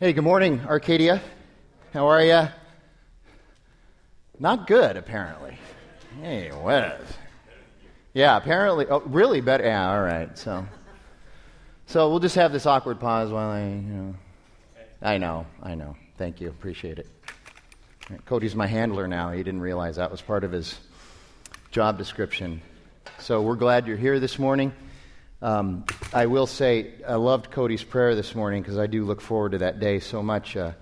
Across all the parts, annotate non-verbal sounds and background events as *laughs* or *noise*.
Hey, good morning, Arcadia. How are you? Not good, apparently. Hey, what? Yeah, apparently. Oh, really better. Yeah, all right. So, so we'll just have this awkward pause while I, you know. I know, I know. Thank you. Appreciate it. Cody's my handler now. He didn't realize that was part of his job description. So we're glad you're here this morning. Um, I will say, I loved Cody's prayer this morning because I do look forward to that day so much uh,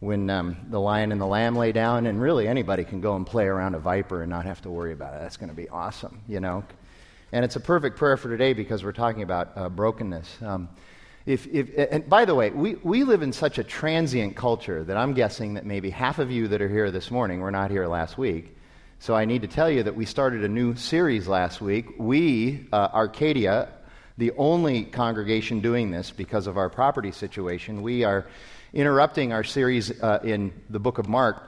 when um, the lion and the lamb lay down, and really anybody can go and play around a viper and not have to worry about it. That's going to be awesome, you know? And it's a perfect prayer for today because we're talking about uh, brokenness. Um, if, if, and by the way, we, we live in such a transient culture that I'm guessing that maybe half of you that are here this morning were not here last week. So I need to tell you that we started a new series last week. We, uh, Arcadia, the only congregation doing this because of our property situation. We are interrupting our series uh, in the book of Mark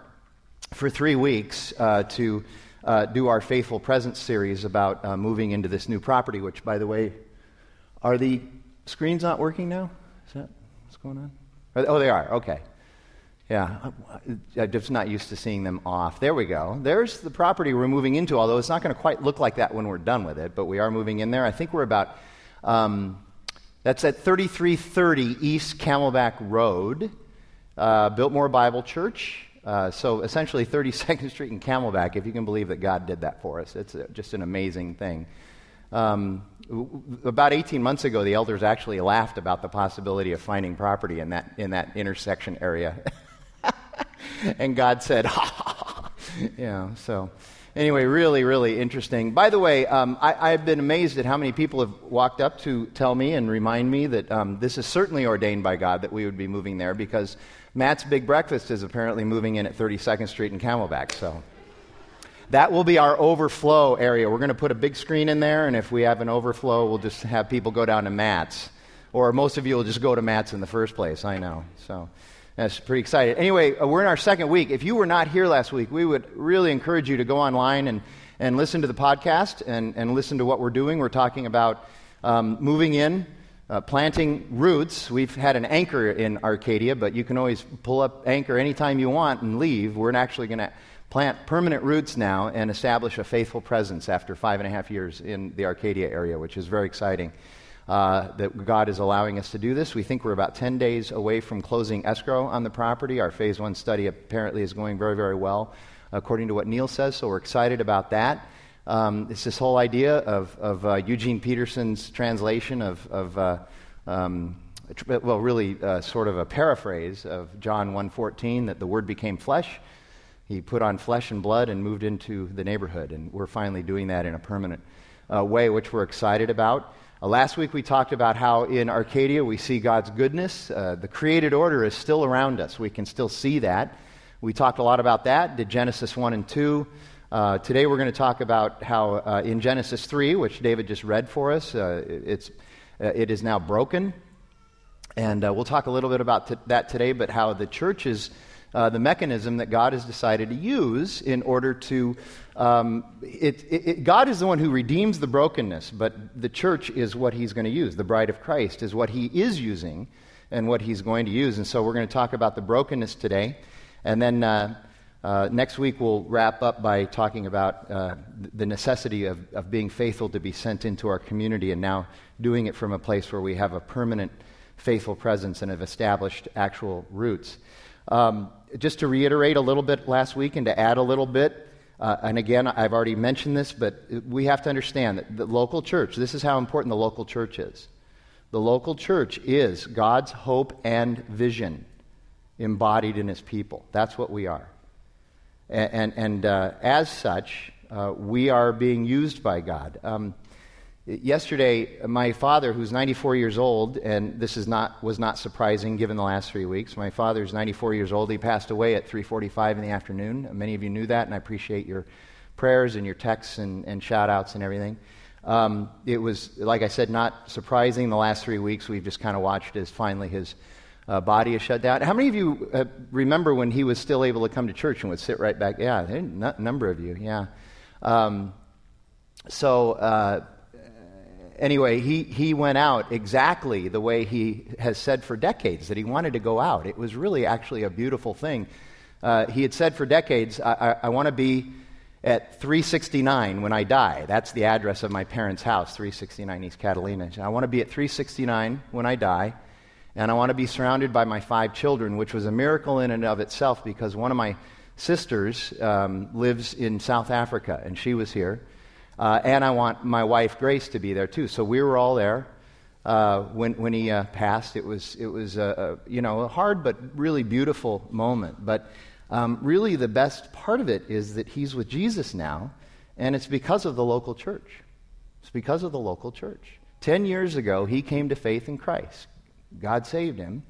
for three weeks uh, to uh, do our Faithful Presence series about uh, moving into this new property, which, by the way, are the screens not working now? Is that what's going on? Oh, they are. Okay. Yeah, I'm just not used to seeing them off. There we go. There's the property we're moving into, although it's not going to quite look like that when we're done with it, but we are moving in there. I think we're about um, that's at 3330 East Camelback Road, uh, Biltmore Bible Church. Uh, so essentially 32nd *laughs* Street and Camelback, if you can believe that God did that for us. It's a, just an amazing thing. Um, about 18 months ago, the elders actually laughed about the possibility of finding property in that, in that intersection area. *laughs* and God said, *laughs* ha ha ha. Yeah, so anyway, really, really interesting. By the way, um, I, have been amazed at how many people have walked up to tell me and remind me that um, this is certainly ordained by God that we would be moving there because Matt's Big Breakfast is apparently moving in at 32nd Street and Camelback. So that will be our overflow area. We're going to put a big screen in there, and if we have an overflow, we'll just have people go down to Matt's. Or most of you will just go to Matt's in the first place, I know. So. That's pretty exciting. Anyway, uh, we're in our second week. If you were not here last week, we would really encourage you to go online and, and listen to the podcast and, and listen to what we're doing. We're talking about um, moving in, uh, planting roots. We've had an anchor in Arcadia, but you can always pull up anchor anytime you want and leave. We're actually going to plant permanent roots now and establish a faithful presence after five and a half years in the Arcadia area, which is very exciting uh, that God is allowing us to do this. We think we're about 10 days away from closing escrow on the property. Our phase one study apparently is going very, very well, according to what Neil says, so we're excited about that. Um, it's this whole idea of, of uh, Eugene Peterson's translation of, of uh, um, well, really uh, sort of a paraphrase of John 1.14, that the Word became flesh. He put on flesh and blood and moved into the neighborhood, and we're finally doing that in a permanent uh, way, which we're excited about. Uh, last week we talked about how in Arcadia we see God's goodness. Uh, the created order is still around us. We can still see that. We talked a lot about that, did Genesis 1 and 2. Uh, today we're going to talk about how uh, in Genesis 3, which David just read for us, uh, it's, uh, it is now broken. And we'll talk a little bit about t- that today, but how the church is uh, the mechanism that God has decided to use in order to. Um, it, it, it, God is the one who redeems the brokenness, but the church is what He's going to use. The bride of Christ is what He is using and what He's going to use. And so we're going to talk about the brokenness today. And then uh, uh, next week we'll wrap up by talking about uh, the necessity of, of being faithful to be sent into our community and now doing it from a place where we have a permanent faithful presence and have established actual roots. Um, just to reiterate a little bit last week and to add a little bit, uh, and again, I've already mentioned this, but we have to understand that the local church, this is how important the local church is. The local church is God's hope and vision embodied in his people. That's what we are. And, and, and uh, as such, uh, we are being used by God. Um, Yesterday, my father, who's 94 years old, and this is not, was not surprising given the last three weeks. My father's 94 years old. He passed away at 3:45 in the afternoon. Many of you knew that, and I appreciate your prayers and your texts and, and shout outs and everything. Um, it was, like I said, not surprising. The last three weeks, we've just kind of watched as finally his uh, body is shut down. How many of you uh, remember when he was still able to come to church and would sit right back? Yeah, a number of you, yeah. Um, so, uh, anyway, he, he went out exactly the way he has said for decades that he wanted to go out. It was really actually a beautiful thing. Uh, he had said for decades, I, I, I want to be at 369 when I die. That's the address of my parents' house, 369 East Catalina. I want to be at 369 when I die, and I want to be surrounded by my five children, which was a miracle in and of itself because one of my sisters um, lives in South Africa, and she was here. Uh, and I want my wife Grace to be there too. So we were all there uh, when when he uh, passed. It was it was a, a, you know a hard but really beautiful moment. But um, really, the best part of it is that he's with Jesus now, and it's because of the local church. It's because of the local church. Ten years ago, he came to faith in Christ. God saved him.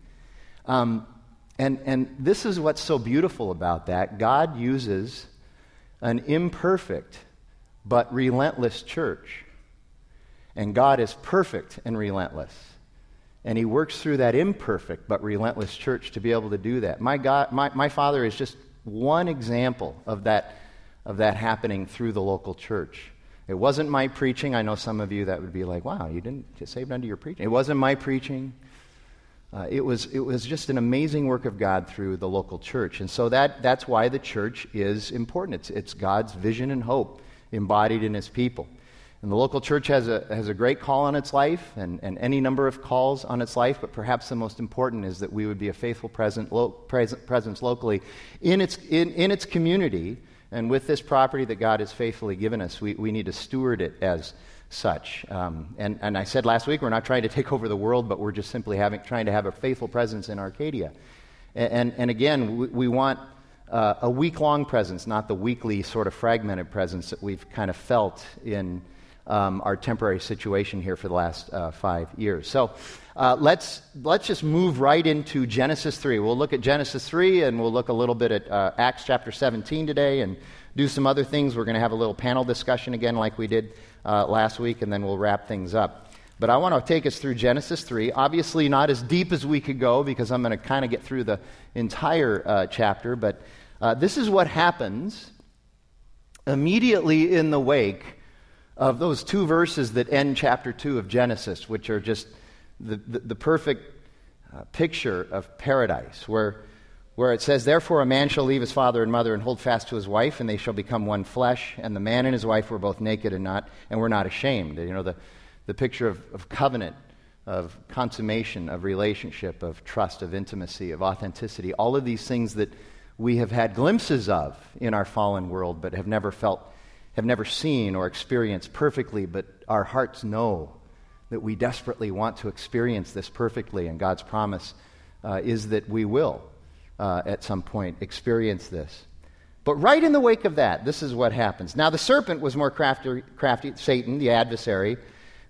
Um, and, and this is what's so beautiful about that. God uses an imperfect but relentless church. And God is perfect and relentless. And he works through that imperfect but relentless church to be able to do that. My, God, my, my father is just one example of that, of that happening through the local church. It wasn't my preaching. I know some of you that would be like, wow, you didn't get saved under your preaching. It wasn't my preaching. Uh, it, was, it was just an amazing work of God through the local church. And so that, that's why the church is important. It's, it's God's vision and hope embodied in his people. And the local church has a, has a great call on its life and, and any number of calls on its life, but perhaps the most important is that we would be a faithful present, lo, present, presence locally in its, in, in its community. And with this property that God has faithfully given us, we, we need to steward it as such. Um, and, and I said last week, we're not trying to take *laughs* over the world, but we're just simply having, trying to have a faithful presence in Arcadia. And, and, and again, we, we want uh, a week long presence, not the weekly sort of fragmented presence that we've kind of felt in um, our temporary situation here for the last uh, five years. So uh, let's, let's just move right into Genesis 3. We'll look at Genesis 3 and we'll look a little bit at uh, Acts chapter 17 today and do some other things. We're going to have a little panel discussion again, like we did uh, last week, and then we'll wrap things up. But I want to take us through Genesis 3. Obviously, not as deep as we could go because I'm going to kind of get through the entire uh, chapter. But uh, this is what happens immediately in the wake of those two verses that end chapter 2 of Genesis, which are just the, the, the perfect uh, picture of paradise, where, where it says, Therefore a man shall leave his father and mother and hold fast to his wife, and they shall become one flesh. And the man and his wife were both naked and, not, and were not ashamed. You know, the, the picture of, of covenant, of consummation, of relationship, of trust, of intimacy, of authenticity, all of these things that we have had glimpses of in our fallen world, but have never felt, have never seen or experienced perfectly, but our hearts know that we desperately want to experience this perfectly, and God's promise uh, is that we will, uh, at some point, experience this. But right in the wake of that, this is what happens. Now, the serpent was more crafty, crafty, Satan, the adversary,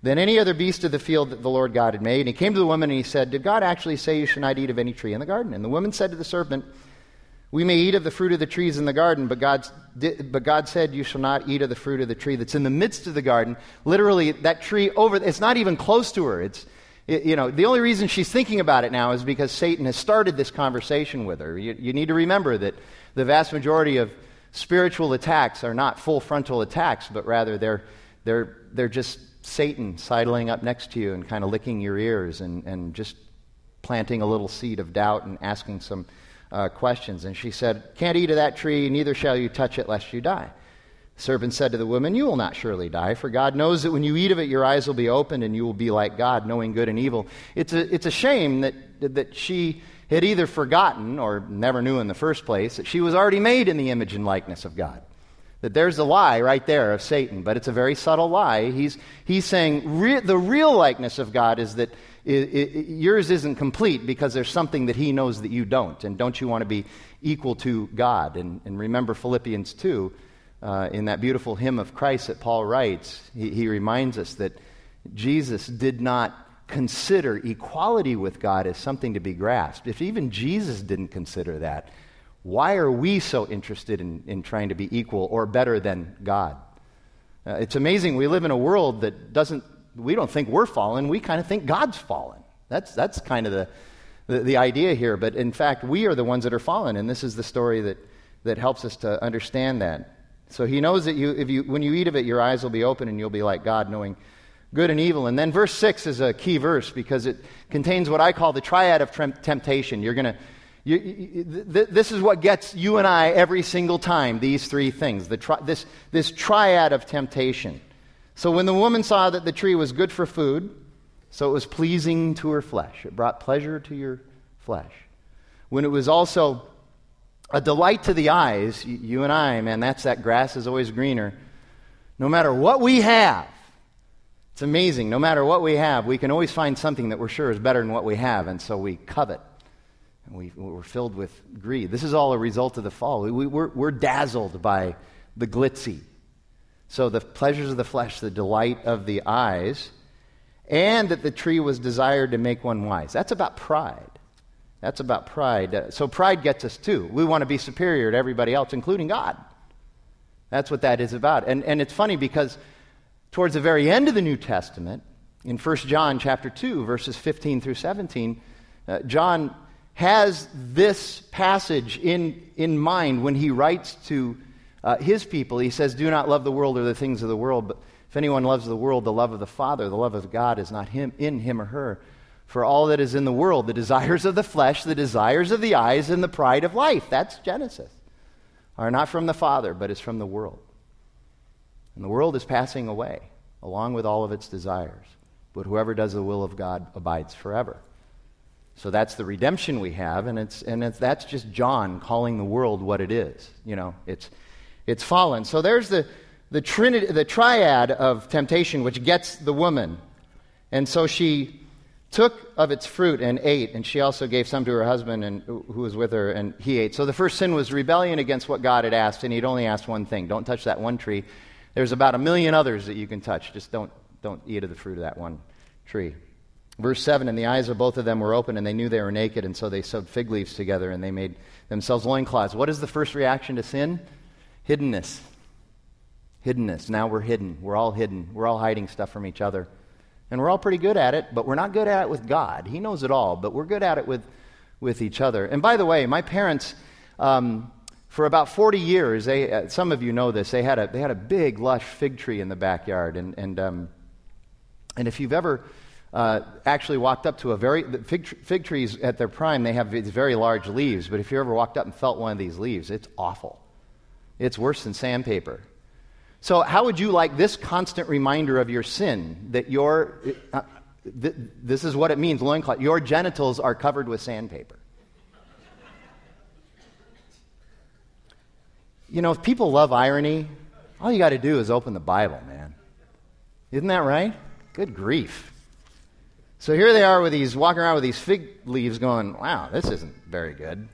than any other beast of the field that the Lord God had made. And he came to the woman and he said, Did God actually say you should not eat of any tree in the garden? And the woman said to the serpent, we may eat of the fruit of the trees in the garden, but, God's, but God said, You shall not eat of the fruit of the tree that's in the midst of the garden. Literally, that tree over, it's not even close to her. It's, it, you know, the only reason she's thinking about it now is because Satan has started this conversation with her. You, you need to remember that the vast majority of spiritual attacks are not full frontal attacks, but rather they're, they're, they're just Satan sidling up next to you and kind of licking your ears and, and just planting a little seed of doubt and asking some uh, questions. And she said, Can't eat of that tree, neither shall you touch it, lest you die. The serpent said to the woman, You will not surely die, for God knows that when you eat of it, your eyes will be opened, and you will be like God, knowing good and evil. It's a, it's a shame that, that she had either forgotten or never knew in the first place that she was already made in the image and likeness of God. That there's a lie right there of Satan, but it's a very subtle lie. He's, he's saying re- the real likeness of God is that it, it, yours isn't complete because there's something that he knows that you don't. And don't you want to be equal to God? And, and remember Philippians 2, uh, in that beautiful hymn of Christ that Paul writes, he, he reminds us that Jesus did not consider equality with God as something to be grasped. If even Jesus didn't consider that, why are we so interested in, in trying to be equal or better than God? Uh, it's amazing. We live in a world that doesn't we don't think we're fallen. We kind of think God's fallen. That's, that's kind of the, the, the, idea here. But in fact, we are the ones that are fallen. And this is the story that, that helps us to understand that. So he knows that you, if you, when you eat of it, your eyes will be open and you'll be like God, knowing good and evil. And then verse 6 is a key verse because it contains what I call the triad of temptation. You're going to. You, you, th- this is what gets you and I every single time, these three things, the tri- this, this triad of temptation. So when the woman saw that the tree was good for food, so it was pleasing to her flesh, it brought pleasure to your flesh. When it was also a delight to the eyes, you and I, man, that's that grass is always greener. No matter what we have, it's amazing. No matter what we have, we can always find something that we're sure is better than what we have, and so we covet. And we, are filled with greed. This is all a result of the fall. We, we're, we're dazzled by the glitzy. So the pleasures of the flesh, the delight of the eyes, and that the tree was desired to make one wise. That's about pride. That's about pride. Uh, so pride gets us too. We want to be superior to everybody else, including God. That's what that is about. And, and it's funny because towards the very end of the New Testament, in 1 John chapter 2, verses 15 through 17, uh, John has this passage in, in mind when he writes to uh, his people. He says, Do not love the world or the things of the world, but if anyone loves the world, the love of the Father, the love of God is not him, in him or her. For all that is in the world, the desires of the flesh, the desires of the eyes, and the pride of life, that's Genesis, are not from the Father, but is from the world. And the world is passing away, along with all of its desires. But whoever does the will of God abides forever. So that's the redemption we have, and, it's, and it's, that's just John calling the world what it is. You know, it's, it's fallen. So there's the, the, trinity, the triad of temptation, which gets the woman. And so she took of its fruit and ate, and she also gave some to her husband and, who was with her, and he ate. So the first sin was rebellion against what God had asked, and he'd only asked one thing don't touch that one tree. There's about a million others that you can touch. Just don't, don't eat of the fruit of that one tree. Verse 7 And the eyes of both of them were open, and they knew they were naked, and so they sewed fig leaves together, and they made themselves loincloths. What is the first reaction to sin? Hiddenness. Hiddenness. Now we're hidden. We're all hidden. We're all hiding stuff from each other. And we're all pretty good at it, but we're not good at it with God. He knows it all, but we're good at it with, with each other. And by the way, my parents, um, for about 40 years, they, uh, some of you know this, they had a, they had a big, lush fig tree in the backyard. And, and, um, and if you've ever uh, actually walked up to a very, fig, fig trees at their prime, they have these very large leaves. But if you ever walked up and felt one of these leaves, it's awful. It's worse than sandpaper. So, how would you like this constant reminder of your sin that your, uh, th- this is what it means, loincloth, your genitals are covered with sandpaper? You know, if people love irony, all you got to do is open the Bible, man. Isn't that right? Good grief. So here they are with these, walking around with these fig leaves going, wow, this isn't very good.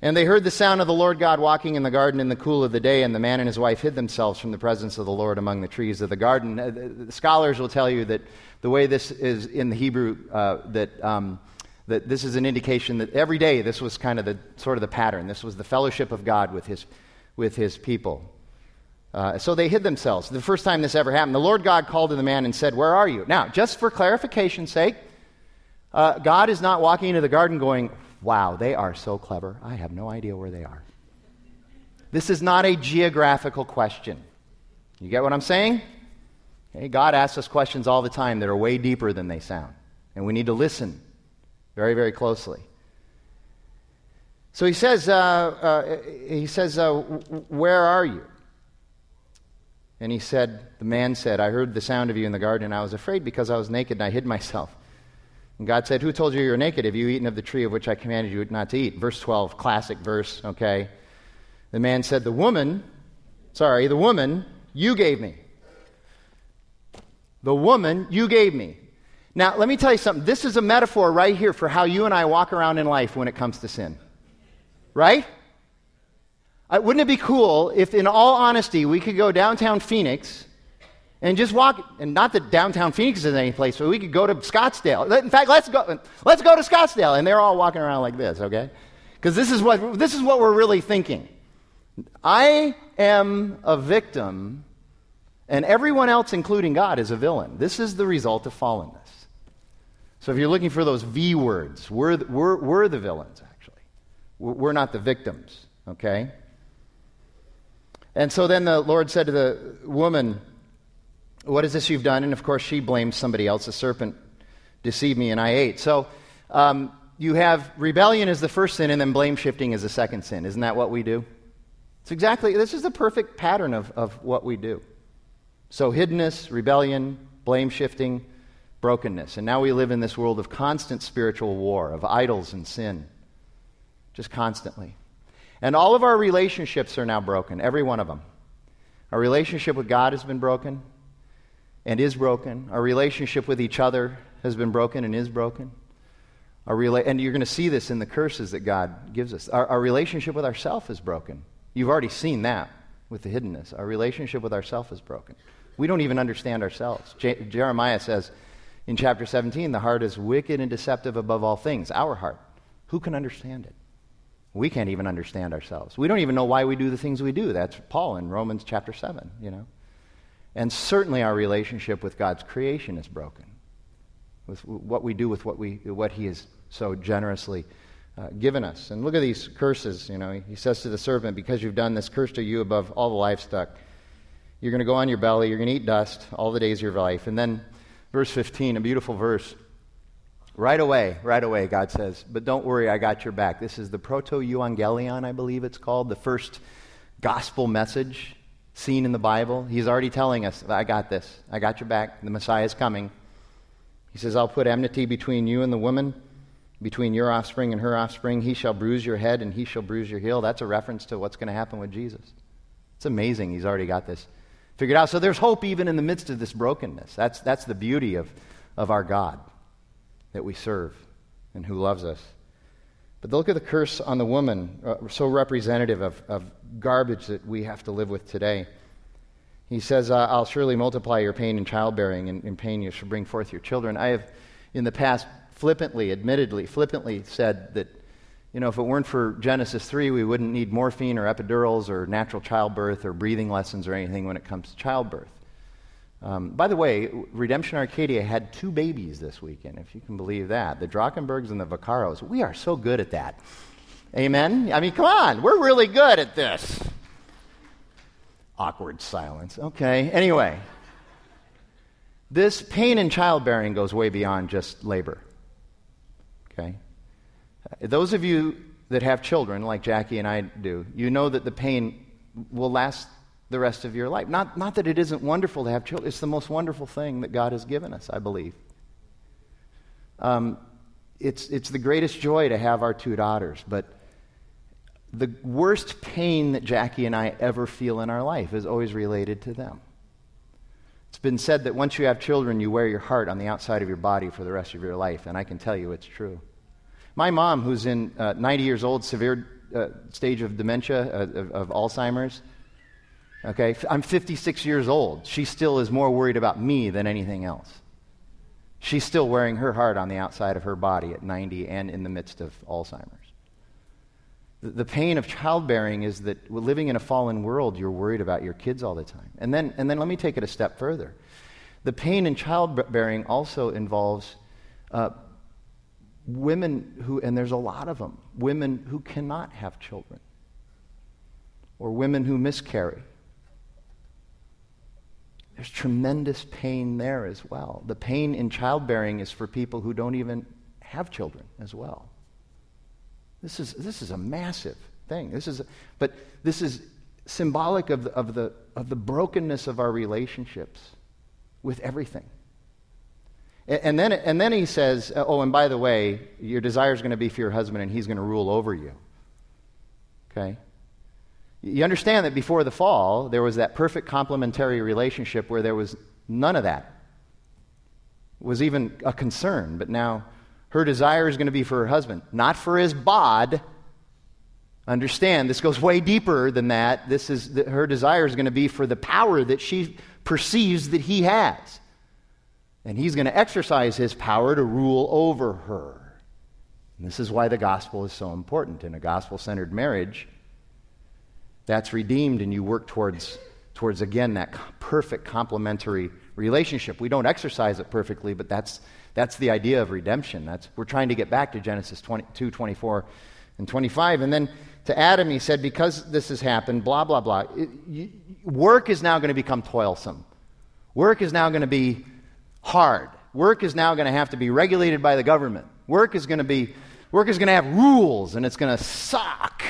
And they heard the sound of the Lord God walking in the garden in the cool of the day, and the man and his wife hid themselves from the presence of the Lord among the trees of the garden. Uh, the scholars will tell you that the way this is in the Hebrew, uh, that, um, that this is an indication that every day this was kind of the sort of the pattern. This was the fellowship of God with his, with his people. Uh, so they hid themselves. The first time this ever happened, the Lord God called to the man and said, Where are you? Now, just for clarification's sake, uh, God is not walking into the garden going, wow, they are so clever. I have no idea where they are. This is not a geographical question. You get what I'm saying? Okay, God asks us questions all the time that are way deeper than they sound. And we need to listen very, very closely. So he says, uh, uh, he says uh, Where are you? And he said, The man said, I heard the sound of you in the garden, and I was afraid because I was naked and I hid myself. And God said, Who told you you're naked? Have you eaten of the tree of which I commanded you not to eat? Verse 12, classic verse, okay? The man said, The woman, sorry, the woman you gave me. The woman you gave me. Now, let me tell you something. This is a metaphor right here for how you and I walk around in life when it comes to sin. Right? Uh, wouldn't it be cool if, in all honesty, we could go downtown Phoenix and just walk, and not that downtown Phoenix is any place, but we could go to Scottsdale. In fact, let's go, let's go to Scottsdale. And they're all walking around like this, okay? Because this, is what, this is what we're really thinking. I am a victim, and everyone else, including God, is a villain. This is the result of fallenness. So if you're looking for those V words, we're, we're, we're the villains, actually. We're not the victims, okay? And so then the Lord said to the woman, What is this you've done? And of course, she blames somebody else. The serpent deceived me and I ate. So um, you have rebellion as the first sin and then blame shifting as the second sin. Isn't that what we do? It's exactly, this is the perfect pattern of, of what we do. So hiddenness, rebellion, blame shifting, brokenness. And now we live in this world of constant spiritual war, of idols and sin, just constantly. And all of our relationships are now broken, every one of them. Our relationship with God has been broken and is broken. Our relationship with each other has been broken and is broken. Our rela- and you're going to see this in the curses that God gives us. Our, our relationship with ourself is broken. You've already seen that with the hiddenness. Our relationship with ourself is broken. We don't even understand ourselves. Je- Jeremiah says in chapter 17, the heart is wicked and deceptive above all things. Our heart. Who can understand it? We can't even understand ourselves. We don't even know why we do the things we do. That's Paul in Romans chapter 7, you know. And certainly our relationship with God's creation is broken. With what we do with what, we, what He has so generously uh, given us. And look at these curses. You know, He says to the servant, Because you've done this, cursed are you above all the livestock. You're going to go on your belly, you're going to eat dust all the days of your life. And then, verse 15, a beautiful verse. Right away, right away, God says, But don't worry, I got your back. This is the proto euangelion, I believe it's called, the first gospel message seen in the Bible. He's already telling us, I got this. I got your back. The Messiah is coming. He says, I'll put enmity between you and the woman, between your offspring and her offspring. He shall bruise your head and he shall bruise your heel. That's a reference to what's going to happen with Jesus. It's amazing. He's already got this figured out. So there's hope even in the midst of this brokenness. That's, that's the beauty of, of our God that we serve and who loves us. But look at the curse on the woman, uh, so representative of, of garbage that we have to live with today. He says, uh, I'll surely multiply your pain in childbearing, and in pain you shall bring forth your children. I have, in the past, flippantly, admittedly, flippantly said that, you know, if it weren't for Genesis 3, we wouldn't need morphine or epidurals or natural childbirth or breathing lessons or anything when it comes to childbirth. Um, by the way, Redemption Arcadia had two babies this weekend, if you can believe that. The Drachenbergs and the Vaccaros. We are so good at that. Amen? I mean, come on, we're really good at this. Awkward silence. Okay, anyway. This pain in childbearing goes way beyond just labor. Okay? Those of you that have children, like Jackie and I do, you know that the pain will last the rest of your life. Not, not that it isn't wonderful to have children, it's the most wonderful thing that God has given us, I believe. Um, it's, it's the greatest joy to have our two daughters, but the worst pain that Jackie and I ever feel in our life is always related to them. It's been said that once you have children, you wear your heart on the outside of your body for the rest of your life, and I can tell you it's true. My mom, who's in uh, 90 years old, severe uh, stage of dementia, uh, of, of Alzheimer's, Okay, I'm 56 years old. She still is more worried about me than anything else. She's still wearing her heart on the outside of her body at 90 and in the midst of Alzheimer's. The, pain of childbearing is that living in a fallen world, you're worried about your kids all the time. And then, and then let me take it a step further. The pain in childbearing also involves uh, women who, and there's a lot of them, women who cannot have children, or women who miscarry there's tremendous pain there as well. The pain in childbearing is for people who don't even have children as well. This is, this is a massive thing. This is, a, but this is symbolic of the, of, the, of the brokenness of our relationships with everything. And, and, then, and then he says, uh, oh, and by the way, your desire is going to be for your husband and he's going to rule over you. Okay? You understand that before the fall, there was that perfect complementary relationship where there was none of that. It was even a concern, but now her desire is going to be for her husband, not for his bod. Understand, this goes way deeper than that. This is her desire is going to be for the power that she perceives that he has. And he's going to exercise his power to rule over her. And this is why the gospel is so important. In a gospel centered marriage, that's redeemed and you work towards, towards again, that perfect complementary relationship. We don't exercise it perfectly, but that's, that's the idea of redemption. That's, we're trying to get back to Genesis 22, 24, and 25. And then to Adam, he said, because this has happened, blah, blah, blah, it, you, work is now going to become toilsome. Work is now going to be hard. Work is now going to have to be regulated by the government. Work is going to be work is going to have rules and it's going to suck.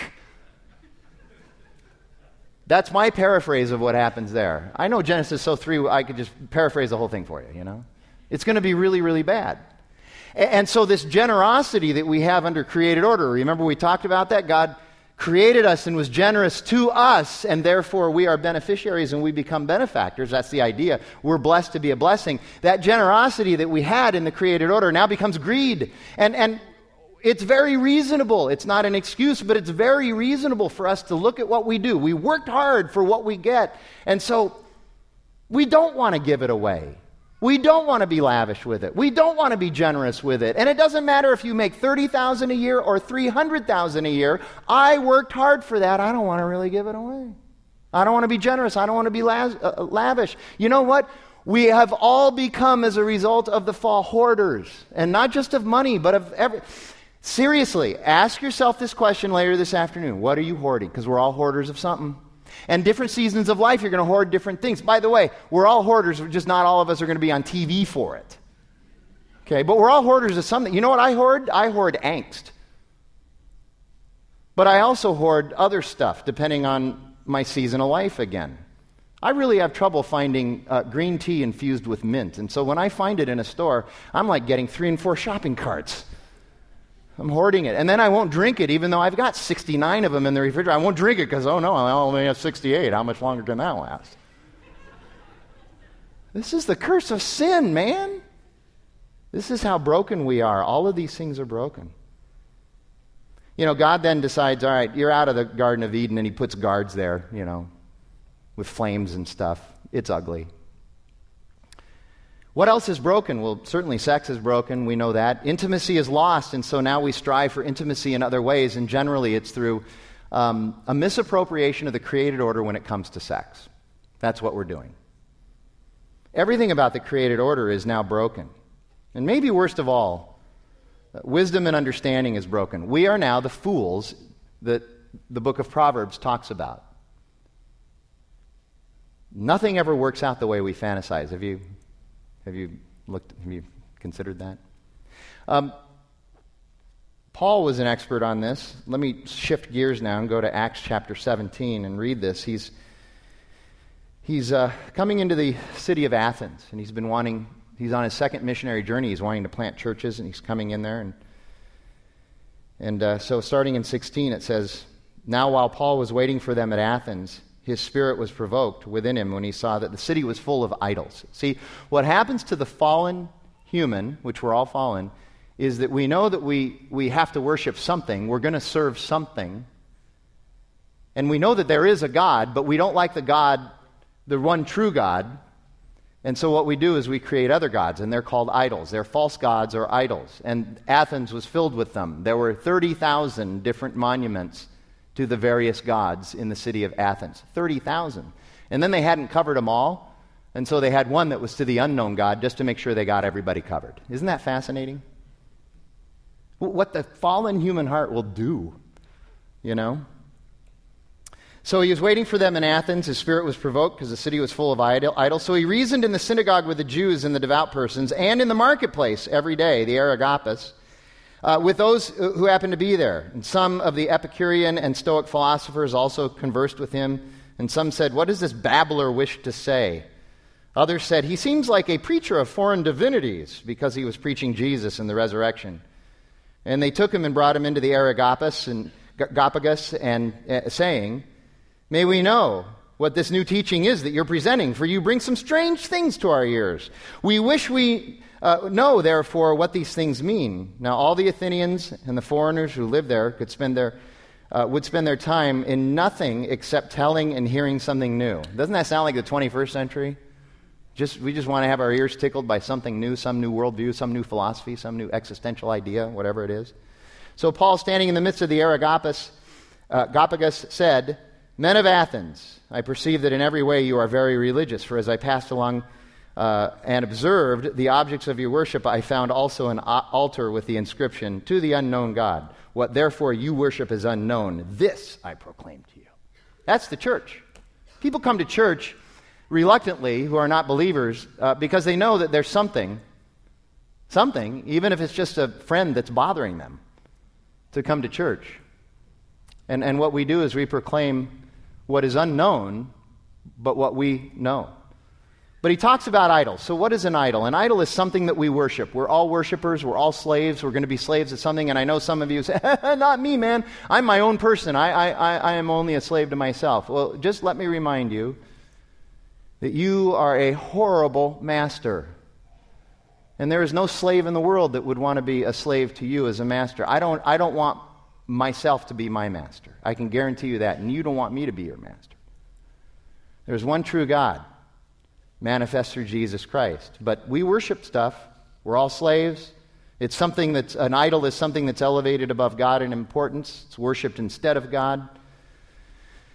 That's my paraphrase of what happens there. I know Genesis so 3 I could just paraphrase the whole thing for you, you know. It's going to be really really bad. And so, this generosity that we have under created order, remember we talked about that? God created us and was generous to us, and therefore we are beneficiaries and we become benefactors. That's the idea. We're blessed to be a blessing. That generosity that we had in the created order now becomes greed. And, and it's very reasonable. It's not an excuse, but it's very reasonable for us to look at what we do. We worked hard for what we get, and so we don't want to give it away. We don't want to be lavish with it. We don't want to be generous with it. And it doesn't matter if you make 30,000 a year or 300,000 a year. I worked hard for that. I don't want to really give it away. I don't want to be generous. I don't want to be la- uh, lavish. You know what? We have all become as a result of the fall hoarders, and not just of money, but of every Seriously, ask yourself this question later this afternoon. What are you hoarding? Because we're all hoarders of something. And different seasons of life, you're going to hoard different things. By the way, we're all hoarders, just not all of us are going to be on TV for it. Okay, but we're all hoarders of something. You know what I hoard? I hoard angst. But I also hoard other stuff, depending on my season of life again. I really have trouble finding uh, green tea infused with mint. And so when I find it in a store, I'm like getting three and four shopping carts. I'm hoarding it. And then I won't drink it, even though I've got 69 of them in the refrigerator. I won't drink it because, oh no, I only have 68. How much longer can that last? This is the curse of sin, man. This is how broken we are. All of these things are broken. You know, God then decides, all right, you're out of the Garden of Eden, and He puts guards there, you know, with flames and stuff. It's ugly. What else is broken? Well, certainly sex is broken. We know that. Intimacy is lost, and so now we strive for intimacy in other ways, and generally it's through um, a misappropriation of the created order when it comes to sex. That's what we're doing. Everything about the created order is now broken. And maybe worst of all, wisdom and understanding is broken. We are now the fools that the book of Proverbs talks about. Nothing ever works out the way we fantasize. Have you have you looked? Have you considered that? Um, Paul was an expert on this. Let me shift gears now and go to Acts chapter 17 and read this. He's he's uh, coming into the city of Athens, and he's been wanting. He's on his second missionary journey. He's wanting to plant churches, and he's coming in there. And and uh, so, starting in 16, it says, "Now while Paul was waiting for them at Athens." His spirit was provoked within him when he saw that the city was full of idols. See, what happens to the fallen human, which we're all fallen, is that we know that we, we have to worship something, we're going to serve something, and we know that there is a God, but we don't like the God, the one true God. And so what we do is we create other gods, and they're called idols. They're false gods or idols. And Athens was filled with them. There were 30,000 different monuments to the various gods in the city of Athens 30,000. And then they hadn't covered them all, and so they had one that was to the unknown God just to make sure they got everybody covered. Isn't that fascinating? What the fallen human heart will do, you know? So he was waiting for them in Athens. His spirit was provoked because the city was full of idols. So he reasoned in the synagogue with the Jews and the devout persons, and in the marketplace every day, the Areopagus uh, with those who happened to be there. And some of the Epicurean and Stoic philosophers also conversed with him, and some said, What does this babbler wish to say? Others said, He seems like a preacher of foreign divinities because he was preaching Jesus and the resurrection. And they took him and brought him into the Areopagus and, Gopagus and uh, saying, May we know what this new teaching is that you're presenting, for you bring some strange things to our ears. We wish we uh, know, therefore, what these things mean. Now, all the Athenians and the foreigners who lived there could spend their, uh, would spend their time in nothing except telling and hearing something new. Doesn't that sound like the 21st century? Just, we just want to have our ears tickled by something new, some new worldview, some new philosophy, some new existential idea, whatever it is. So, Paul, standing in the midst of the Areopagus, uh, Gopagus, said, Men of Athens, I perceive that in every way you are very religious, for as I passed along uh, and observed the objects of your worship, I found also an altar with the inscription, To the unknown God. What therefore you worship is unknown. This I proclaim to you. That's the church. People come to church reluctantly who are not believers uh, because they know that there's something, something, even if it's just a friend that's bothering them, to come to church. And, and what we do is we proclaim what is unknown, but what we know. But he talks about idols. So, what is an idol? An idol is something that we worship. We're all worshipers. We're all slaves. We're going to be slaves of something. And I know some of you say, *laughs* Not me, man. I'm my own person. I, I, I, I am only a slave to myself. Well, just let me remind you that you are a horrible master. And there is no slave in the world that would want to be a slave to you as a master. I don't, I don't want myself to be my master. I can guarantee you that. And you don't want me to be your master. There's one true God manifest through Jesus Christ. But we worship stuff. We're all slaves. It's something that's, an idol is something that's elevated above God in importance. It's worshiped instead of God.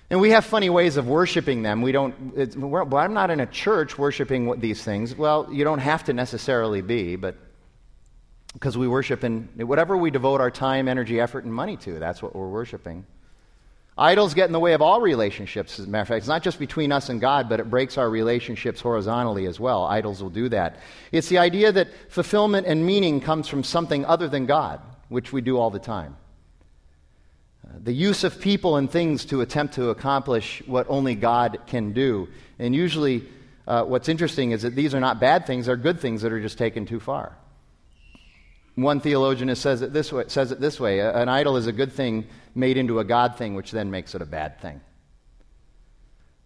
And we have funny ways of worshiping them. We don't, well, I'm not in a church worshiping these things. Well, you don't have to necessarily be, but because we worship in whatever we devote our time, energy, effort, and money to, that's what we're worshiping. Idols get in the way of all relationships, as a matter of fact. It's not just between us and God, but it breaks our relationships horizontally as well. Idols will do that. It's the idea that fulfillment and meaning comes from something other than God, which we do all the time. The use of people and things to attempt to accomplish what only God can do. And usually, uh, what's interesting is that these are not bad things, they're good things that are just taken too far. One theologian says it this way, says it this way an idol is a good thing made into a God thing, which then makes it a bad thing.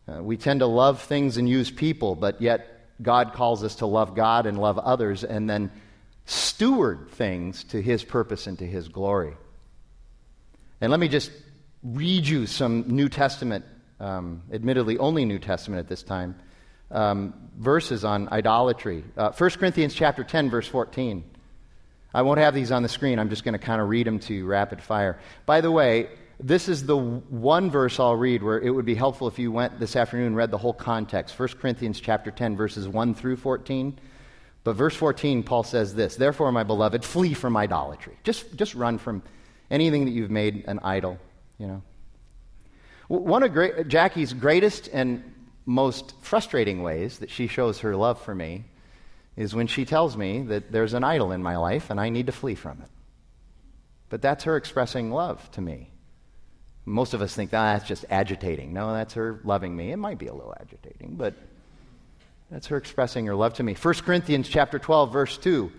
Uh, we tend to love things and use people, but yet God calls us to love God and love others and then steward things to His purpose and to His glory. And let me just read you some New Testament, um, admittedly only New Testament at this time, um, verses on idolatry. Uh, 1 Corinthians chapter 10, verse 14. I won't have these on the screen. I'm just going to kind of read them to you rapid fire. By the way, this is the one verse I'll read where it would be helpful if you went this afternoon and read the whole context. 1 Corinthians chapter 10 verses 1 through 14. But verse 14 Paul says this, "Therefore my beloved, flee from idolatry." Just just run from anything that you've made an idol, you know. One of great, Jackie's greatest and most frustrating ways that she shows her love for me is when she tells me that there's an idol in my life and I need to flee from it. But that's her expressing love to me. Most of us think oh, that's just agitating. No, that's her loving me. It might be a little agitating, but that's her expressing her love to me. 1 Corinthians chapter 12 verse 2.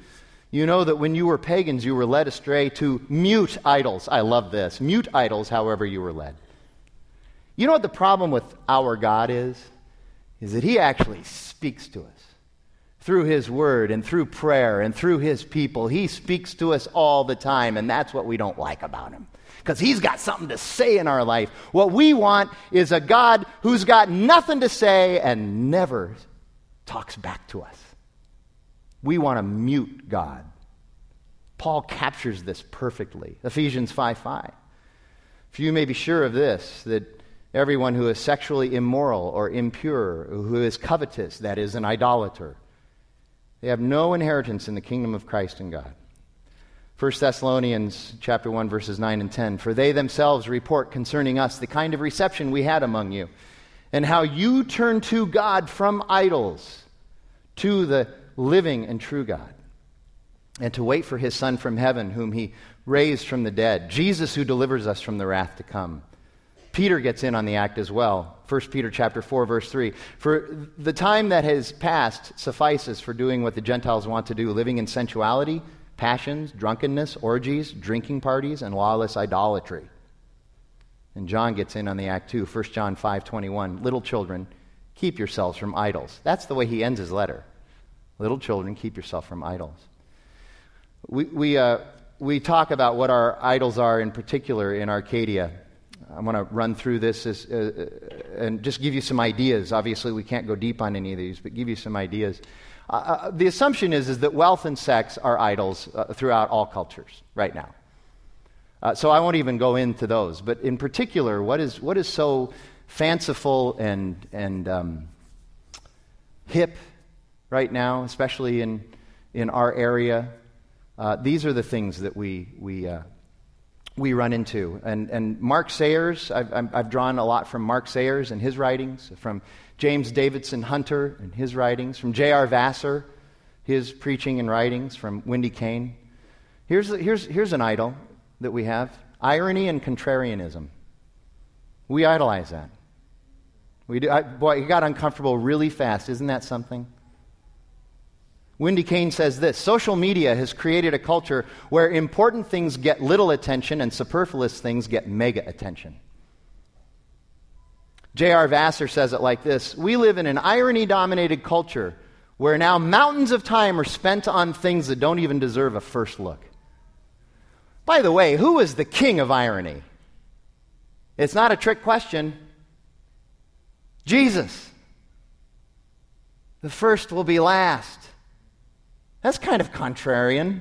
You know that when you were pagans you were led astray to mute idols. I love this. Mute idols however you were led. You know what the problem with our God is? Is that he actually speaks to us through His Word and through prayer and through His people. He speaks to us all the time, and that's what we don't like about Him. Because He's got something to say in our life. What we want is a God who's got nothing to say and never talks back to us. We want to mute God. Paul captures this perfectly. Ephesians 5 5. For you may be sure of this, that everyone who is sexually immoral or impure, who is covetous, that is, an idolater, they have no inheritance in the kingdom of Christ and God. 1 Thessalonians chapter 1 verses 9 and 10 for they themselves report concerning us the kind of reception we had among you and how you turned to God from idols to the living and true God and to wait for his son from heaven whom he raised from the dead Jesus who delivers us from the wrath to come Peter gets in on the act as well. 1 Peter chapter 4 verse 3. For the time that has passed suffices for doing what the Gentiles want to do, living in sensuality, passions, drunkenness, orgies, drinking parties, and lawless idolatry. And John gets in on the act too. 1 John 5:21. Little children, keep yourselves from idols. That's the way he ends his letter. Little children, keep yourself from idols. We, we, uh, we talk about what our idols are in particular in Arcadia. I'm going to run through this as, uh, uh, and just give you some ideas. Obviously, we can't go deep on any of these, but give you some ideas. Uh, uh, the assumption is, is that wealth and sex are idols uh, throughout all cultures right now. Uh, so I won't even go into those. But in particular, what is, what is so fanciful and, and um, hip right now, especially in, in our area? these are the things that we, we we run into. And, and Mark Sayers, I've, I've drawn a lot from Mark Sayers and his writings, from James Davison Hunter and his writings, from J.R. Vassar, his preaching and writings, from Wendy Kane. Here's, here's, here's an idol that we have irony and contrarianism. We idolize that. We do, I, boy, it got uncomfortable really fast. Isn't that something? Wendy Kane says this Social media has created a culture where important things get little attention and superfluous things get mega attention. J.R. Vassar says it like this We live in an irony dominated culture where now mountains of time are spent on things that don't even deserve a first look. By the way, who is the king of irony? It's not a trick question. Jesus. The first will be last. That's kind of contrarian.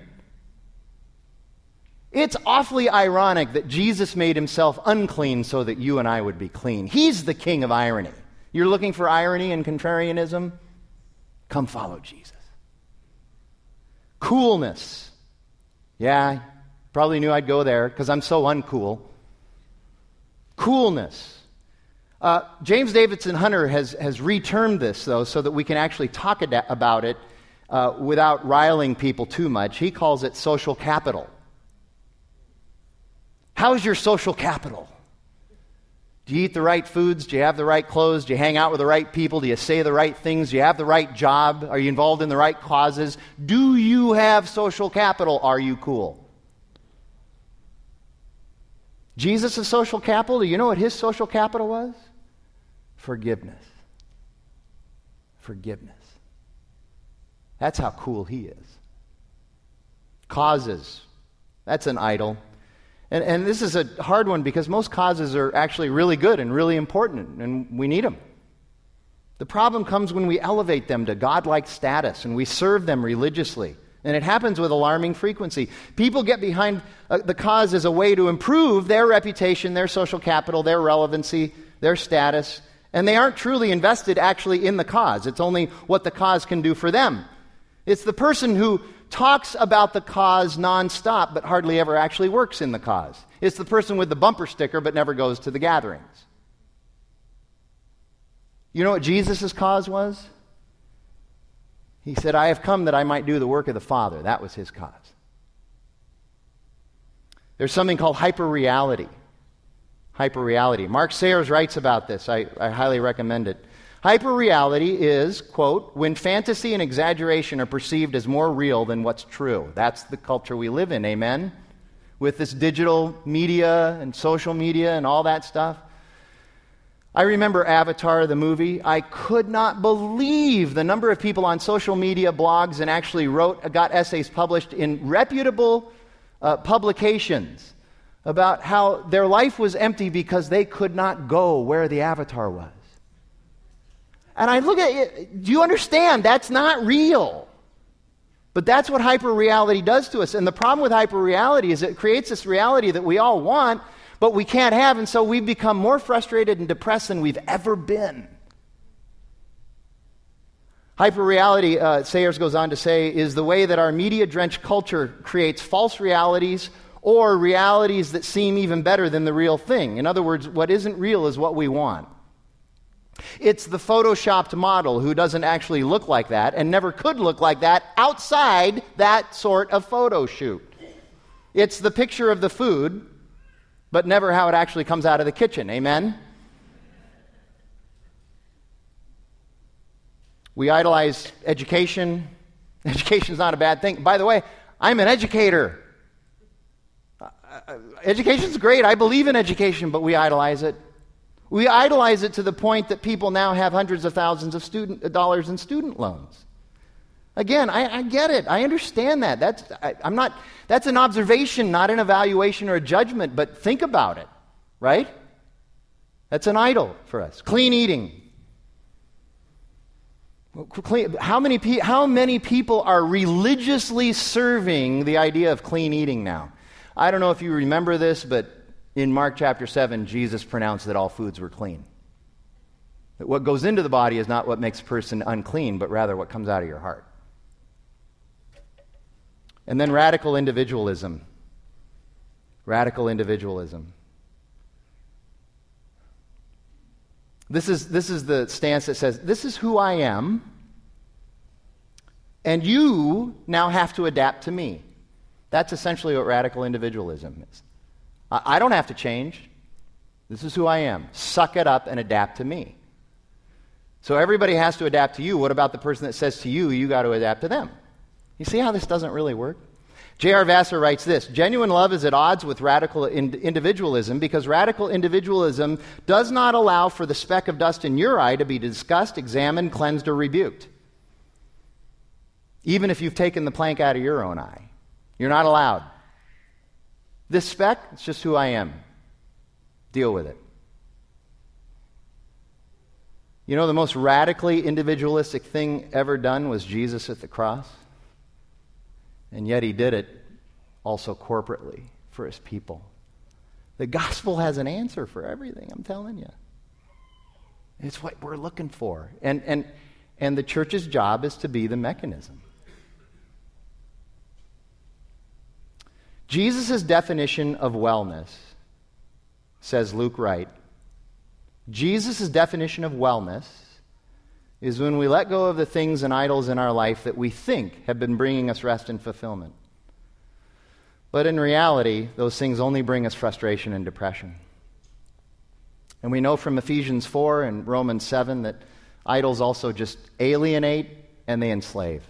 It's awfully ironic that Jesus made himself unclean so that you and I would be clean. He's the king of irony. You're looking for irony and contrarianism? Come follow Jesus. Coolness. Yeah, probably knew I'd go there because I'm so uncool. Coolness. Uh, James Davison Hunter has, has retermed this, though, so that we can actually talk about it uh, without riling people too much. He calls it social capital. How's your social capital? Do you eat the right foods? Do you have the right clothes? Do you hang out with the right people? Do you say the right things? Do you have the right job? Are you involved in the right causes? Do you have social capital? Are you cool? Jesus' social capital, do you know what his social capital was? Forgiveness. Forgiveness. That's how cool he is. Causes. That's an idol. And, and this is a hard one because most causes are actually really good and really important, and we need them. The problem comes when we elevate them to godlike status and we serve them religiously. And it happens with alarming frequency. People get behind uh, the cause as a way to improve their reputation, their social capital, their relevancy, their status, and they aren't truly invested actually in the cause. It's only what the cause can do for them. It's the person who talks about the cause nonstop but hardly ever actually works in the cause. It's the person with the bumper sticker but never goes to the gatherings. You know what Jesus' cause was? He said, I have come that I might do the work of the Father. That was his cause. There's something called hyperreality. Hyperreality. Mark Sayers writes about this. I, I highly recommend it. Hyperreality is, quote, when fantasy and exaggeration are perceived as more real than what's true. That's the culture we live in, amen? With this digital media and social media and all that stuff. I remember Avatar, the movie. I could not believe the number of people on social media, blogs, and actually wrote, got essays published in reputable uh, publications about how their life was empty because they could not go where the Avatar was. And I look at it, do you understand? That's not real. But that's what hyperreality does to us. And the problem with hyperreality is it creates this reality that we all want, but we can't have, and so we've become more frustrated and depressed than we've ever been. Hyperreality, uh, Sayers goes on to say, is the way that our media drenched culture creates false realities or realities that seem even better than the real thing. In other words, what isn't real is what we want. It's the photoshopped model who doesn't actually look like that and never could look like that outside that sort of photo shoot. It's the picture of the food, but never how it actually comes out of the kitchen. Amen? We idolize education. *laughs* Education is not a bad thing. By the way, I'm an educator. Uh, uh education's great. I believe in education, but we idolize it. We idolize it to the point that people now have hundreds of thousands of student, uh, dollars in student loans. Again, I, I get it. I understand that. That's, I, I'm not, that's an observation, not an evaluation or a judgment, but think about it, right? That's an idol for us. Clean eating. How many, how many people are religiously serving the idea of clean eating now? I don't know if you remember this, but in Mark chapter 7, Jesus pronounced that all foods were clean. That what goes into the body is not what makes a person unclean, but rather what comes out of your heart. And then radical individualism. Radical individualism. This is, this is the stance that says, This is who I am, and you now have to adapt to me. That's essentially what radical individualism is. I, don't have to change. This is who I am. Suck it up and adapt to me. So everybody has to adapt to you. What about the person that says to you, you got to adapt to them? You see how this doesn't really work? J.R. Vassar writes this Genuine love is at odds with radical in- individualism because radical individualism does not allow for the speck of dust in your eye to be discussed, examined, cleansed, or rebuked. Even if you've taken the plank out of your own eye, you're not allowed. This speck, it's just who I am. Deal with it. You know, the most radically individualistic thing ever done was Jesus at the cross. And yet he did it also corporately for his people. The gospel has an answer for everything, I'm telling you. It's what we're looking for. And, and, and the church's job is to be the mechanism. Jesus' definition of wellness, says Luke Wright, Jesus' definition of wellness is when we let go of the things and idols in our life that we think have been bringing us rest and fulfillment. But in reality, those things only bring us frustration and depression. And we know from Ephesians 4 and Romans 7 that idols also just alienate and they enslave.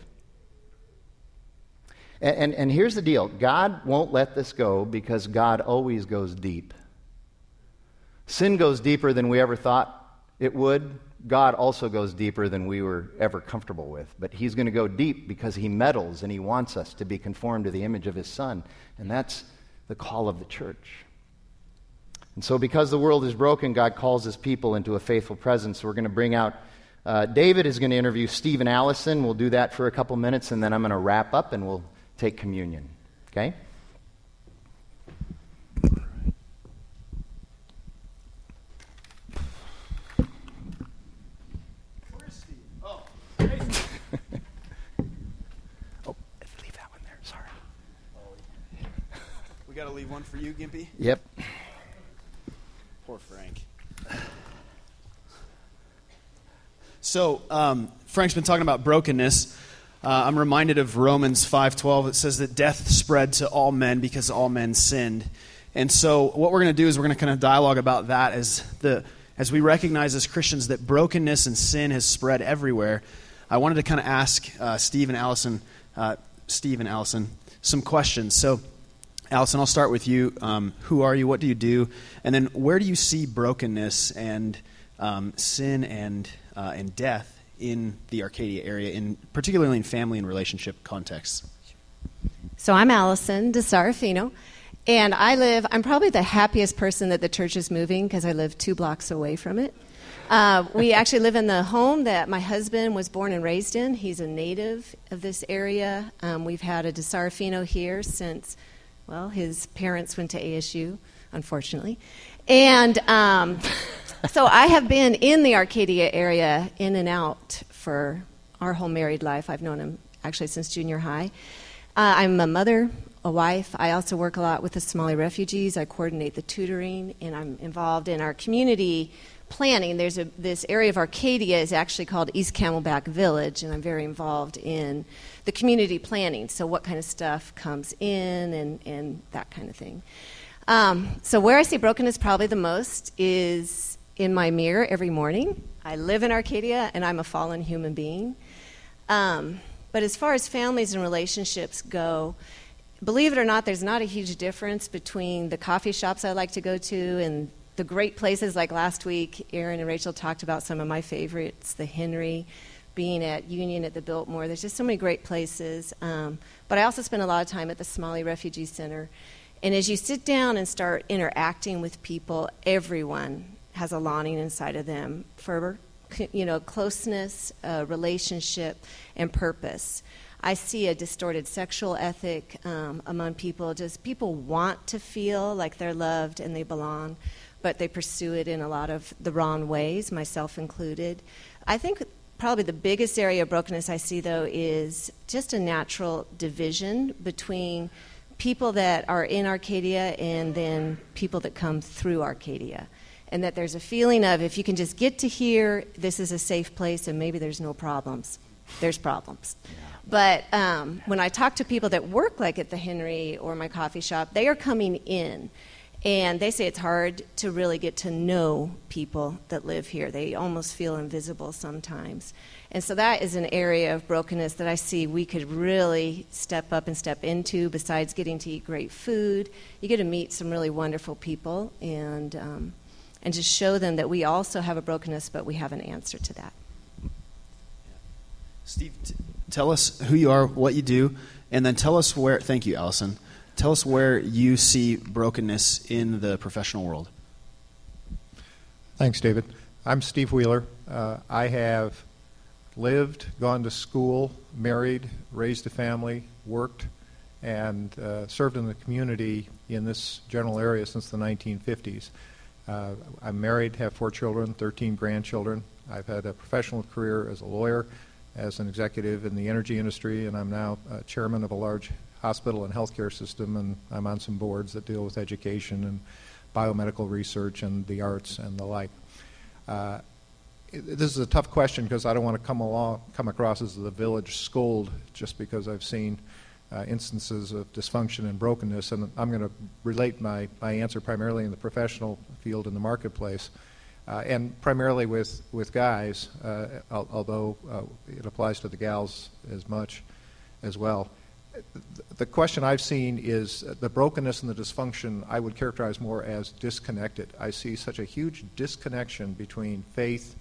And, and, and, here's the deal God won't let this go because God always goes deep. Sin goes deeper than we ever thought it would. God also goes deeper than we were ever comfortable with. But He's going to go deep because He meddles and He wants us to be conformed to the image of His Son. And that's the call of the church. And so, because the world is broken, God calls His people into a faithful presence. we're going to bring out. Uh, David is going to interview Stephen Allison. We'll do that for a couple minutes, and then I'm going to wrap up and we'll take communion. Okay? *laughs* Oh. Oh, leave that one there. Sorry. We got to leave one for you, Gimpy? Yep. Poor Frank. So, um, Frank's been talking about brokenness. Uh, I'm reminded of Romans 5:12. It says that death spread to all men because all men sinned. And so, what we're going to do is we're going to kind of dialogue about that as the as we recognize as Christians that brokenness and sin has spread everywhere. I wanted to kind of ask uh, Steve and Allison, uh, Steve and Allison, some questions. So. Allison, I'll start with you. Um, who are you? What do you do? And then where do you see brokenness and um, sin and, uh, and death in the Arcadia area, in, particularly in family and relationship contexts? So I'm Allison DeSarafino, and I live, I'm probably the happiest person that the church is moving because I live two blocks away from it. Uh, we *laughs* actually live in the home that my husband was born and raised in. He's a native of this area. Um, we've had a DeSarafino here since well, his parents went to ASU, unfortunately. And um, so I have been in the Arcadia area in and out for our whole married life. I've known him actually since junior high. Uh, I'm a mother, a wife. I also work a lot with the Somali refugees. I coordinate the tutoring, and I'm involved in our community planning. There's a, this area of Arcadia is actually called East Camelback Village, and I'm very involved in the community planning. So, what kind of stuff comes in and, and that kind of thing. Um, so, where I see brokenness probably the most is in my mirror every morning. I live in Arcadia and I'm a fallen human being. Um, but as far as families and relationships go, believe it or not, there's not a huge difference between the coffee shops I like to go to and the great places like last week. Aaron and Rachel talked about some of my favorites, the Henry being at Union at the Biltmore. There's just so many great places. Um, but I also spend a lot of time at the Somali Refugee Center. And as you sit down and start interacting with people, everyone has a longing inside of them for you know closeness, uh, relationship, and purpose. I see a distorted sexual ethic um, among people. Just people want to feel like they're loved and they belong, but they pursue it in a lot of the wrong ways, myself included. I think Probably the biggest area of brokenness I see, though, is just a natural division between people that are in Arcadia and then people that come through Arcadia. And that there's a feeling of if you can just get to here, this is a safe place and maybe there's no problems. There's problems. But um, when I talk to people that work like at the Henry or my coffee shop, they are coming in and they say it's hard to really get to know people that live here. They almost feel invisible sometimes. And so that is an area of brokenness that I see we could really step up and step into besides getting to eat great food. You get to meet some really wonderful people and, um, and to show them that we also have a brokenness, but we have an answer to that. Steve, t- tell us who you are, what you do, and then tell us where. Thank you, Allison. Tell us where you see brokenness in the professional world. Thanks, David. I'm Steve Wheeler. Uh, I have lived, gone to school, married, raised a family, worked, and uh, served in the community in this general area since the 1950s. Uh, I'm married, have four children, 13 grandchildren. I've had a professional career as a lawyer, as an executive in the energy industry, and I'm now uh, chairman of a large hospital and healthcare system, and I'm on some boards that deal with education and biomedical research and the arts and the like. Uh, this is a tough question because I don't want to come along, come across as the village scold just because I've seen uh, instances of dysfunction and brokenness, and I'm going to relate my, my answer primarily in the professional field in the marketplace uh, and primarily with, with guys, uh, although uh, it applies to the gals as much as well. The question I've seen is the brokenness and the dysfunction I would characterize more as disconnected. I see such a huge disconnection between faith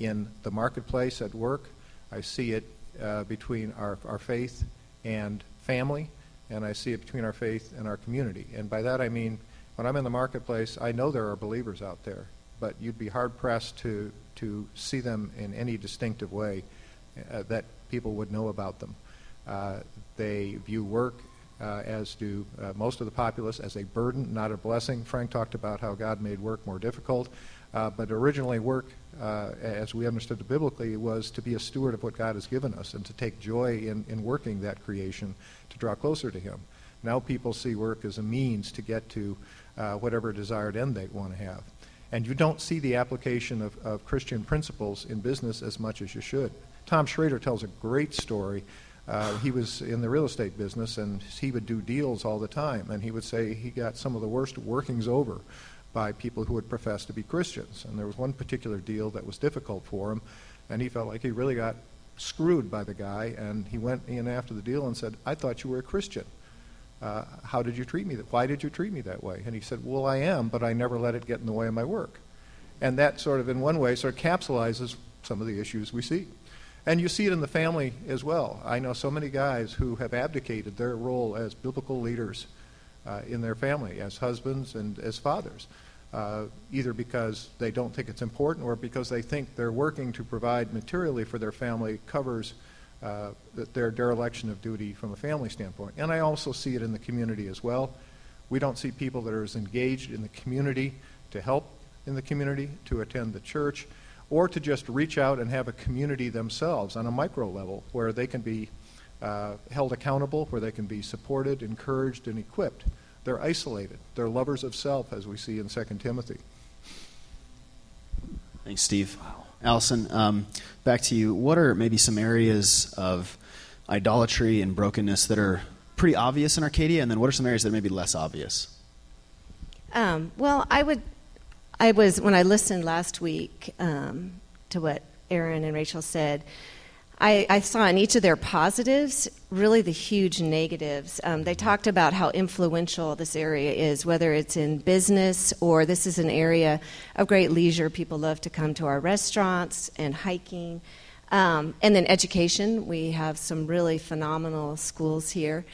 in the marketplace at work. I see it uh, between our, our faith and family, and I see it between our faith and our community. And by that I mean, when I'm in the marketplace, I know there are believers out there but you'd be hard pressed to, to see them in any distinctive way uh, that people would know about them. Uh, they view work, uh, as do uh, most of the populace, as a burden, not a blessing. Frank talked about how God made work more difficult, uh, but originally, work, uh, as we understood it biblically, was to be a steward of what God has given us and to take joy in, in working that creation to draw closer to Him. Now people see work as a means to get to whatever desired end they want to have. And you don't see the application of, of Christian principles in business as much as you should. Tom Schrader tells a great story. Uh, he was in the real estate business and he would do deals all the time. And he would say he got some of the worst workings over by people who would profess to be Christians. And there was one particular deal that was difficult for him. And he felt like he really got screwed by the guy. And he went in after the deal and said, I thought you were a Christian uh, how did you treat me? That, why did you treat me that way? And he said, well, I am, but I never let it get in the way of my work. And that sort of, in one way, sort of capsulizes some of the issues we see. And you see it in the family as well. I know so many guys who have abdicated their role as biblical leaders uh, in their family, as husbands and as fathers, uh, either because they don't think it's important or because they think they're working to provide materially for their family covers uh, their dereliction of duty from a family standpoint. And I also see it in the community as well. We don't see people that are as engaged in the community to help in the community, to attend the church, or to just reach out and have a community themselves on a micro level where they can be uh, held accountable, where they can be supported, encouraged, and equipped. They're isolated. They're lovers of self, as we see in 2 Timothy. Thanks, Steve. Wow. Allison, um, back to you. What are maybe some areas of idolatry and brokenness that are pretty obvious in Arcadia, and then what are some areas that may be less obvious? Um, well, I would. I was when I listened last week um, to what Aaron and Rachel said. I, I, saw in each of their positives really the huge negatives. Um, they talked about how influential this area is, whether it's in business or this is an area of great leisure. People love to come to our restaurants and hiking. Um, and then education. We have some really phenomenal schools here.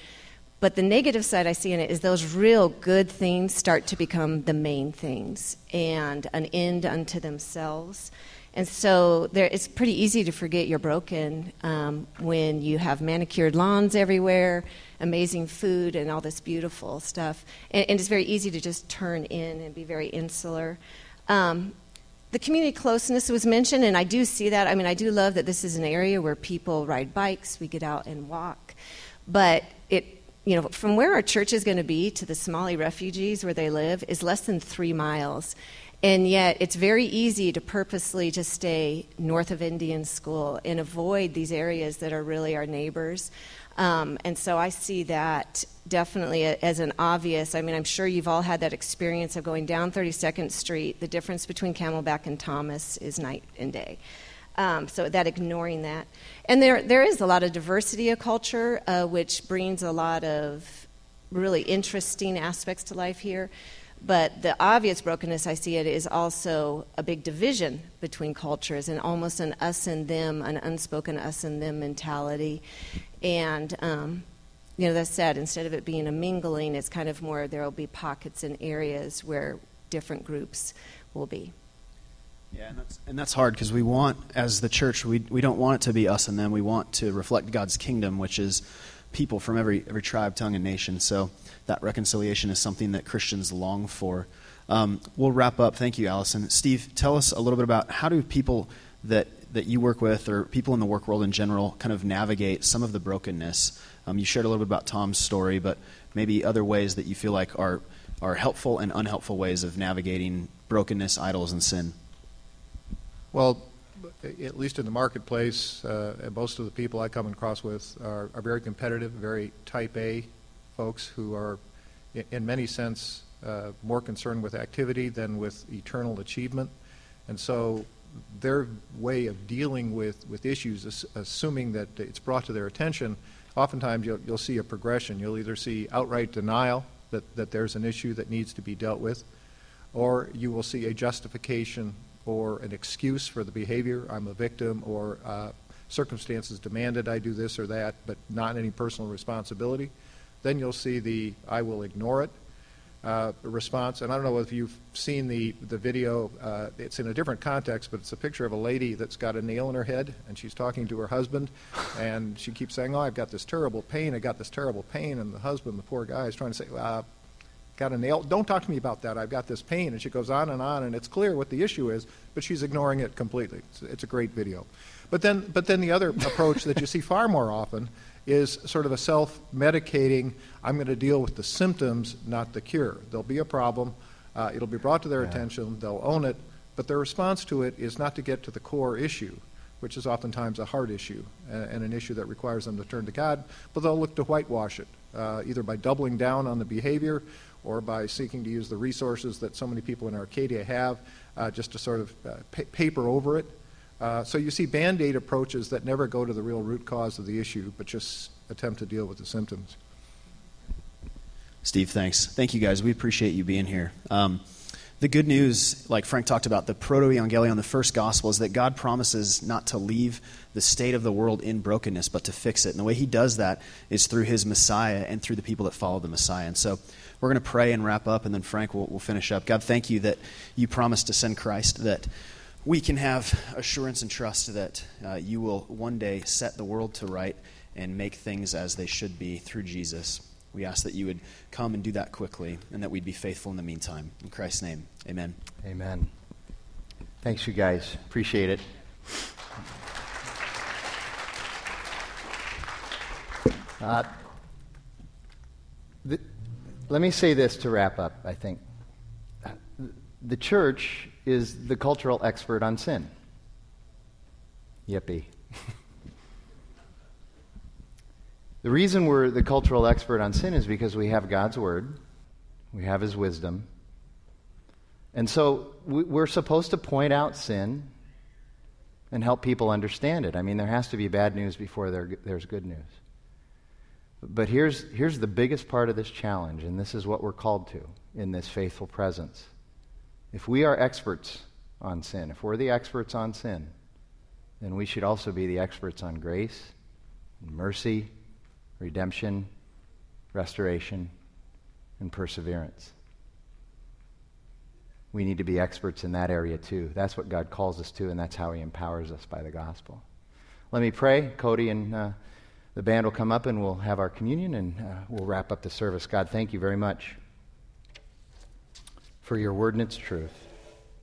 But the negative side I see in it is those real good things start to become the main things and an end unto themselves. And so there, it's pretty easy to forget you're broken um, when you have manicured lawns everywhere, amazing food, and all this beautiful stuff. And, and it's very easy to just turn in and be very insular. Um, the community closeness was mentioned, and I do see that. I mean, I do love that this is an area where people ride bikes, we get out and walk. But it you know, from where our church is going to be to the Somali refugees where they live is less than three miles. And yet, it's very easy to purposely just stay north of Indian School and avoid these areas that are really our neighbors. Um, and so I see that definitely as an obvious. I mean, I'm sure you've all had that experience of going down 32nd Street. The difference between Camelback and Thomas is night and day. Um, so that ignoring that, and there there is a lot of diversity of culture, uh, which brings a lot of really interesting aspects to life here. But the obvious brokenness I see it is also a big division between cultures and almost an us and them, an unspoken us and them mentality. And, um, you know, that's sad. Instead of it being a mingling, it's kind of more there will be pockets and areas where different groups will be. Yeah, and that's, and that's hard because we want, as the church, we, we don't want it to be us and them. We want to reflect God's kingdom, which is people from every, every tribe, tongue, and nation. So that reconciliation is something that Christians long for. Um, we'll wrap up. Thank you, Allison. Steve, tell us a little bit about how do people that, that you work with or people in the work world in general kind of navigate some of the brokenness? Um, you shared a little bit about Tom's story, but maybe other ways that you feel like are, are helpful and unhelpful ways of navigating brokenness, idols, and sin. Well, at least in the marketplace, uh, most of the people I come across with are, are, very competitive, very type A folks who are, in many sense, uh, more concerned with activity than with eternal achievement. And so their way of dealing with, with issues, assuming that it's brought to their attention, oftentimes you'll, you'll see a progression. You'll either see outright denial that, that there's an issue that needs to be dealt with, or you will see a justification or an excuse for the behavior. I'm a victim, or uh, circumstances demanded I do this or that, but not any personal responsibility. Then you'll see the I will ignore it uh, response. And I don't know if you've seen the, the video. Uh, it's in a different context, but it's a picture of a lady that's got a nail in her head, and she's talking to her husband, and she keeps saying, "Oh, I've got this terrible pain. I got this terrible pain." And the husband, the poor guy, is trying to say, got a nail. Don't talk to me about that. I've got this pain. And she goes on and on, and it's clear what the issue is, but she's ignoring it completely. It's, it's a great video. But then, but then the other approach that you see far more often is sort of a self medicating, I'm going to deal with the symptoms, not the cure. There'll be a problem, uh, it'll be brought to their yeah. attention, they'll own it, but their response to it is not to get to the core issue, which is oftentimes a hard issue and, and an issue that requires them to turn to God, but they'll look to whitewash it, uh, either by doubling down on the behavior or by seeking to use the resources that so many people in Arcadia have uh, just to sort of uh, pa- paper over it. Uh, so you see band aid approaches that never go to the real root cause of the issue, but just attempt to deal with the symptoms. Steve, thanks. Thank you guys. We appreciate you being here. Um, the good news, like Frank talked about, the proto evangelion, the first gospel, is that God promises not to leave the state of the world in brokenness, but to fix it. And the way He does that is through His Messiah and through the people that follow the Messiah. And so we're going to pray and wrap up, and then Frank will, will finish up. God, thank you that you promised to send Christ, that we can have assurance and trust that uh, you will one day set the world to right and make things as they should be through Jesus. We ask that you would come and do that quickly and that we'd be faithful in the meantime. In Christ's name, amen. Amen. Thanks, you guys. Appreciate it. Uh, let me say this to wrap up, I think. The church is the cultural expert on sin. Yippee. The reason we're the cultural expert on sin is because we have God's Word, we have His wisdom. And so we're supposed to point out sin and help people understand it. I mean, there has to be bad news before there's good news. But here's, here's the biggest part of this challenge, and this is what we're called to in this faithful presence. If we are experts on sin, if we're the experts on sin, then we should also be the experts on grace, mercy, redemption, restoration, and perseverance. We need to be experts in that area too. That's what God calls us to, and that's how He empowers us by the gospel. Let me pray. Cody and uh, the band will come up, and we'll have our communion, and uh, we'll wrap up the service. God, thank you very much for your word and its truth.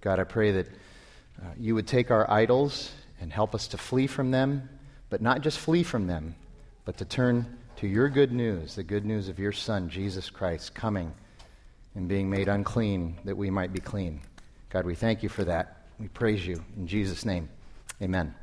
God, I pray that uh, you would take our idols and help us to flee from them, but not just flee from them, but to turn to your good news, the good news of your Son, Jesus Christ, coming and being made unclean that we might be clean. God, we thank you for that. We praise you. In Jesus' name, amen.